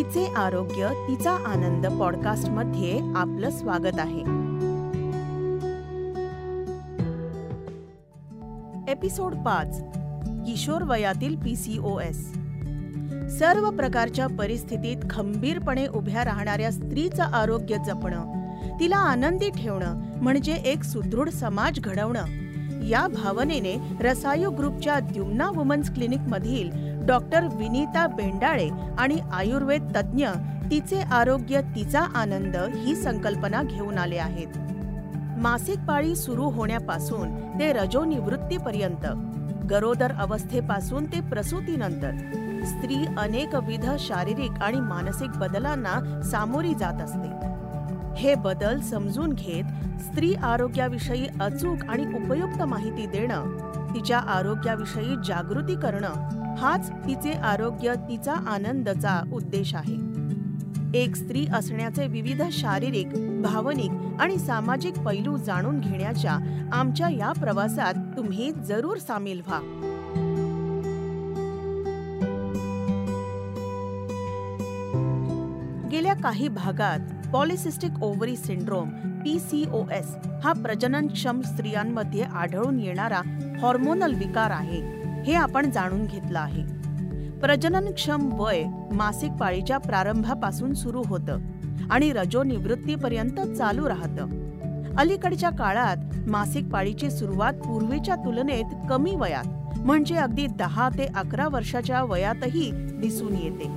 तिचे आरोग्य तिचा आनंद पॉडकास्टमध्ये आपलं स्वागत आहे. एपिसोड पाच किशोर वयातील पीसीओएस सर्व प्रकारच्या परिस्थितीत खंबीरपणे उभ्या राहणाऱ्या स्त्रीचं आरोग्य जपणं तिला आनंदी ठेवणं म्हणजे एक सुदृढ समाज घडवणं या भावनेने रसायू ग्रुपच्या द्युम्ना वुमन्स क्लिनिक मधील डॉक्टर विनीता बेंडाळे आणि आयुर्वेद तज्ज्ञ तिचे आरोग्य तिचा आनंद ही संकल्पना घेऊन आले आहेत. मासिक पाळी सुरू होण्यापासून ते रजोनिवृत्तीपर्यंत गरोदर अवस्थेपासून ते प्रसूतीनंतर स्त्री अनेकविध शारीरिक आणि मानसिक बदलांना सामोरी जात असते. हे बदल समजून घेत स्त्री आरोग्याविषयी अचूक आणि उपयुक्त माहिती देणं तिच्या आरोग्याविषयी जागृती करणं हाच तिचे आरोग्य तिचा आनंदचा उद्देश आहे. एक स्त्री असण्याचे विविध शारीरिक भावनिक आणि सामाजिक पैलू जाणून घेण्याच्या आमच्या या प्रवासात तुम्ही जरूर सामील व्हा. गेल्या काही भागात पॉलिसिस्टिक ओव्हरी सिंड्रोम पीसीओएस हा प्रजननक्षम स्त्रियांमध्ये आढळून येणारा हॉर्मोनल विकार आहे हे आपण जाणून घेतलं आहे. प्रजननक्षम वय मासिक पाळीच्या प्रारंभापासून सुरू होतं आणि रजोनिवृत्तीपर्यंत चालू राहतं. अलीकडच्या काळात मासिक पाळीची सुरुवात पूर्वीच्या तुलनेत कमी वयात म्हणजे अगदी दहा ते अकरा वर्षाच्या वयातही दिसून येते.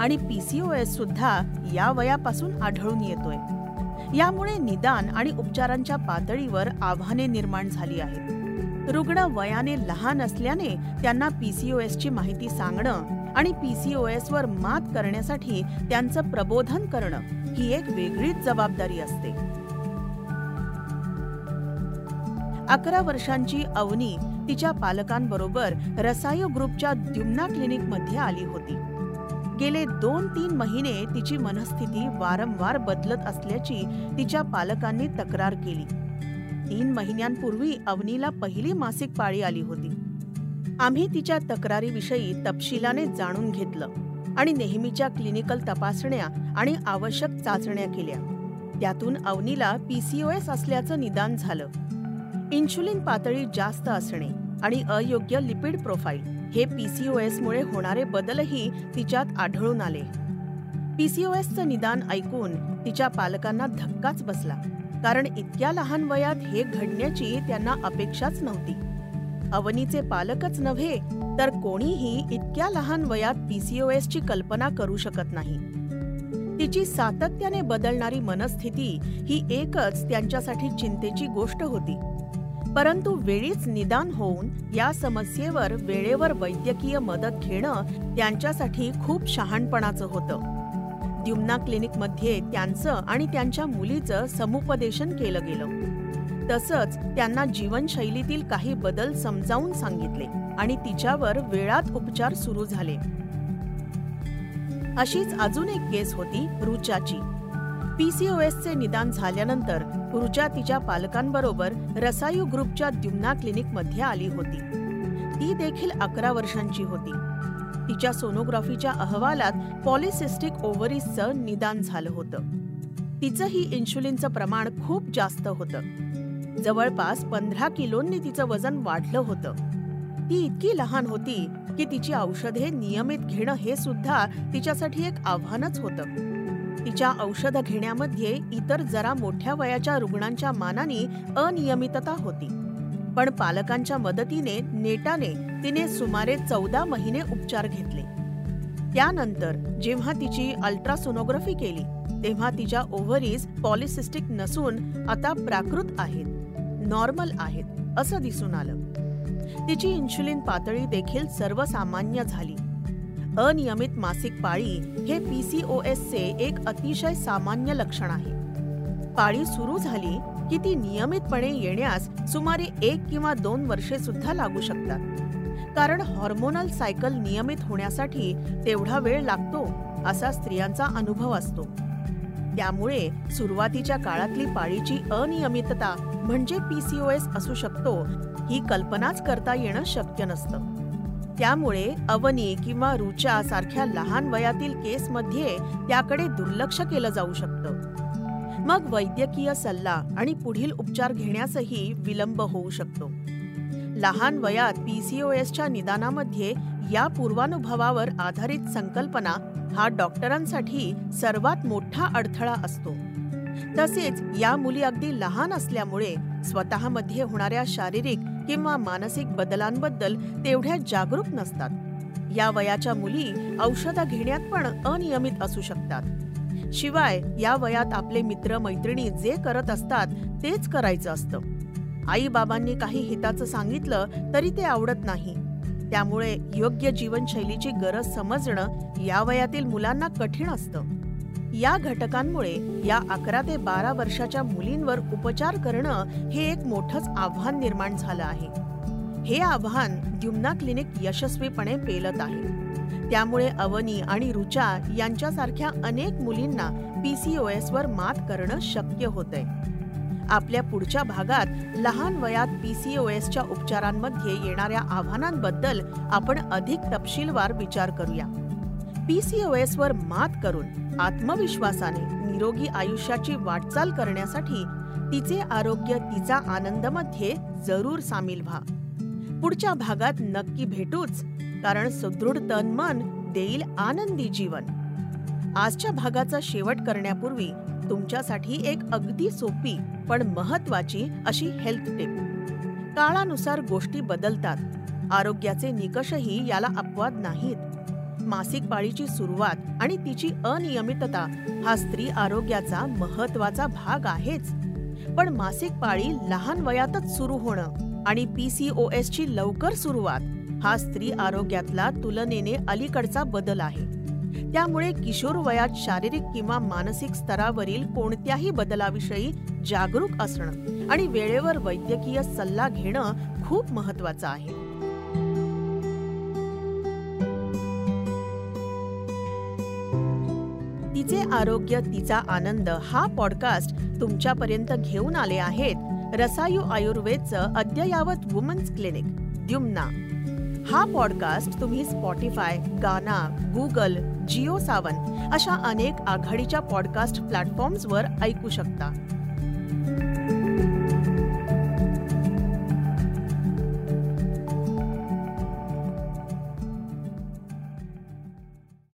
आणि पीसीओएस सुद्धा या वयापासून आढळून येतोय. यामुळे निदान आणि उपचारांच्या पातळीवर आव्हाने निर्माण झाली आहेत. रुग्ण वयाने लहान असल्याने त्यांना पीसीओएसची माहिती सांगणं आणि पीसीओएस वर मात करण्यासाठी त्यांचं प्रबोधन करणं ही एक वेगळीच जबाबदारी असते. अकरा वर्षांची अवनी तिच्या पालकांबरोबर रसायो ग्रुपच्या द्युम्ना क्लिनिकमध्ये आली होती. गेले दोन तीन महिने तिची मनस्थिती वारंवार बदलत असल्याची तिच्या पालकांनी तक्रार केली. तीन महिन्यांपूर्वी अवनीला पहिली मासिक पाळी आली होती. आम्ही तिच्या तक्रारीविषयी तपशिलाने जाणून घेतलं आणि नेहमीच्या क्लिनिकल तपासण्या आणि आवश्यक चाचण्या केल्या. त्यातून अवनीला पीसीओएस असल्याचं निदान झालं. इन्शुलिन पातळी जास्त असणे आणि अयोग्य लिपिड प्रोफाईल हे पीसीओएस मुळे होणारे बदलही तिच्यात आढळून आले. पीसीओएसचं निदान ऐकून तिच्या पालकांना धक्काच बसला कारण इतक्या लहान वयात हे घडण्याची त्यांना अपेक्षाच नव्हती. अवनीचे पालकच नव्हे तर कोणीही इतक्या लहान वयात पीसीओएस ची कल्पना करू शकत नाही. तिची सातत्याने बदलणारी मनस्थिती ही एकच त्यांच्यासाठी चिंतेची गोष्ट होती. परंतु वेळीच निदान होऊन या समस्येवर वेळेवर वैद्यकीय मदत घेणं त्यांच्यासाठी खूप शहाणपणाचं होतं. द्युम्ना क्लिनिकमध्ये त्यांचं आणि त्यांच्या मुलीचं समुपदेशन केलं गेलं. तसंच त्यांना जीवनशैलीतील काही बदल समजावून सांगितले आणि तिच्यावर वेळात उपचार सुरू झाले. अशीच अजून एक केस होती रुचाची पीसीओएसचे निदान झाल्यानंतर ऋचा तिच्या पालकांबरोबर रसायू ग्रुपच्या द्युम्ना क्लिनिकमध्ये आली होती. ती देखील अकरा वर्षांची होती. तिच्या सोनोग्राफीच्या अहवालात पॉलिसिस्टिक ओव्हरीजचं निदान झालं होतं. तिचंही इन्शुलिनचं प्रमाण खूप जास्त होतं. जवळपास पंधरा किलोंनी तिचं वजन वाढलं होतं. ती इतकी लहान होती की तिची औषधे नियमित घेणं हे सुद्धा तिच्यासाठी एक आव्हानच होतं. तिच्या औषध घेण्यामध्ये इतर जरा मोठ्या वयाच्या रुग्णांच्या मानाने अनियमितता होती. पण पालकांच्या मदतीने नेटाने तिने सुमारे चौदा महिने उपचार घेतले. त्यानंतर जेव्हा तिची अल्ट्रासोनोग्राफी केली तेव्हा तिच्या ओव्हरीज पॉलिसिस्टिक नसून आता प्राकृत आहेत नॉर्मल आहेत असं दिसून आलं. तिची इन्शुलिन पातळी देखील सर्वसामान्य झाली. अनियमित मासिक पाळी हे पी सी ओ एसचे एक अतिशय सामान्य लक्षण आहे. पाळी सुरू झाली की ती नियमितपणे येण्यास सुमारे एक किंवा दोन वर्षे सुद्धा लागू शकतात. कारण हॉर्मोनल सायकल नियमित होण्यासाठी तेवढा वेळ लागतो असा स्त्रियांचा अनुभव असतो. त्यामुळे सुरुवातीच्या काळातली पाळीची अनियमितता म्हणजे पीसीओएस असू शकतो ही कल्पनाच करता येणं शक्य नसतं. त्यामुळे अवनी किंवा रुचा सारख्या लहान वयातील केसमध्ये त्याकडे दुर्लक्ष केलं जाऊ शकतं. मग वैद्यकीय सल्ला आणि पुढील उपचार घेण्यासही विलंब होऊ शकतो. लहान वयात पीसीओएसच्या निदानामध्ये या पूर्वानुभवावर आधारित संकल्पना हा डॉक्टरांसाठी सर्वात मोठा अडथळा असतो. तसेच या मुली अगदी लहान असल्यामुळे स्वतःमध्ये होणाऱ्या शारीरिक किंवा मानसिक बदलांबद्दल तेवढ्या जागरूक नसतात. या वयाच्या मुली औषधं घेण्यात पण अनियमित असू शकतात. शिवाय या वयात आपले मित्र मैत्रिणी जे करत असतात तेच करायचं असतं. आई बाबांनी काही हिताचं सांगितलं तरी ते आवडत नाही. त्यामुळे योग्य जीवनशैलीची गरज समजणं या वयातील मुलांना कठीण असतं. या घटकांमुळे या अकरा ते बारा वर्षाच्या मुलींवर उपचार करणं हे एक मोठंच आव्हान निर्माण झालं आहे. हे आव्हान द्युम्ना क्लिनिक यशस्वीपणे पेलत आहे. त्यामुळे अवनी आणि रुचा यांच्यासारख्या अनेक मुलींना पीसीओएस वर मात करणं शक्य होतंय. आपल्या पुढच्या भागात लहान वयात पीसीओएसच्या उपचारांमध्ये येणाऱ्या आव्हानांबद्दल आपण अधिक तपशीलवार विचार करूया. पीसीओएस वर मात करून आत्मविश्वासाने निरोगी आयुष्याची वाटचाल करण्यासाठी तिचे आरोग्य तिचा आनंदमध्ये जरूर सामील व्हा. पुढच्या भागात नक्की भेटूच कारण सुदृढ तन मन देईल आनंदी जीवन. आजच्या भागाचा शेवट करण्यापूर्वी तुमच्यासाठी एक अगदी सोपी पण महत्वाची अशी हेल्थ टिप काळानुसार गोष्टी बदलतात. आरोग्याचे निकषही याला अपवाद नाहीत. मासिक पाळीची सुरुवात आणि तिची अनियमितता हा स्त्री आरोग्याचा महत्त्वाचा भाग आहेच. पण मासिक पाळी लहान वयातच सुरू होणं आणि पीसीओएस ची लवकर सुरुवात हा स्त्री आरोग्यातला तुलनेने अलीकडचा बदल आहे. त्यामुळे किशोर वयात शारीरिक किंवा मानसिक स्तरावरील कोणत्याही बदलाविषयी जागरूक असणं आणि वेळेवर वैद्यकीय सल्ला घेणं खूप महत्वाचं आहे. तिचे आरोग्य तिचा आनंद हा पॉडकास्ट तुमच्यापर्यंत घेऊन आले आहेत. रसायू आयुर्वेदचं अद्ययावत वुमन्स क्लिनिक द्युम्ना. हा पॉडकास्ट तुम्ही स्पॉटीफाय गाना गुगल जिओ सावन अशा अनेक आघाडीच्या पॉडकास्ट प्लॅटफॉर्म्सवर ऐकू शकता.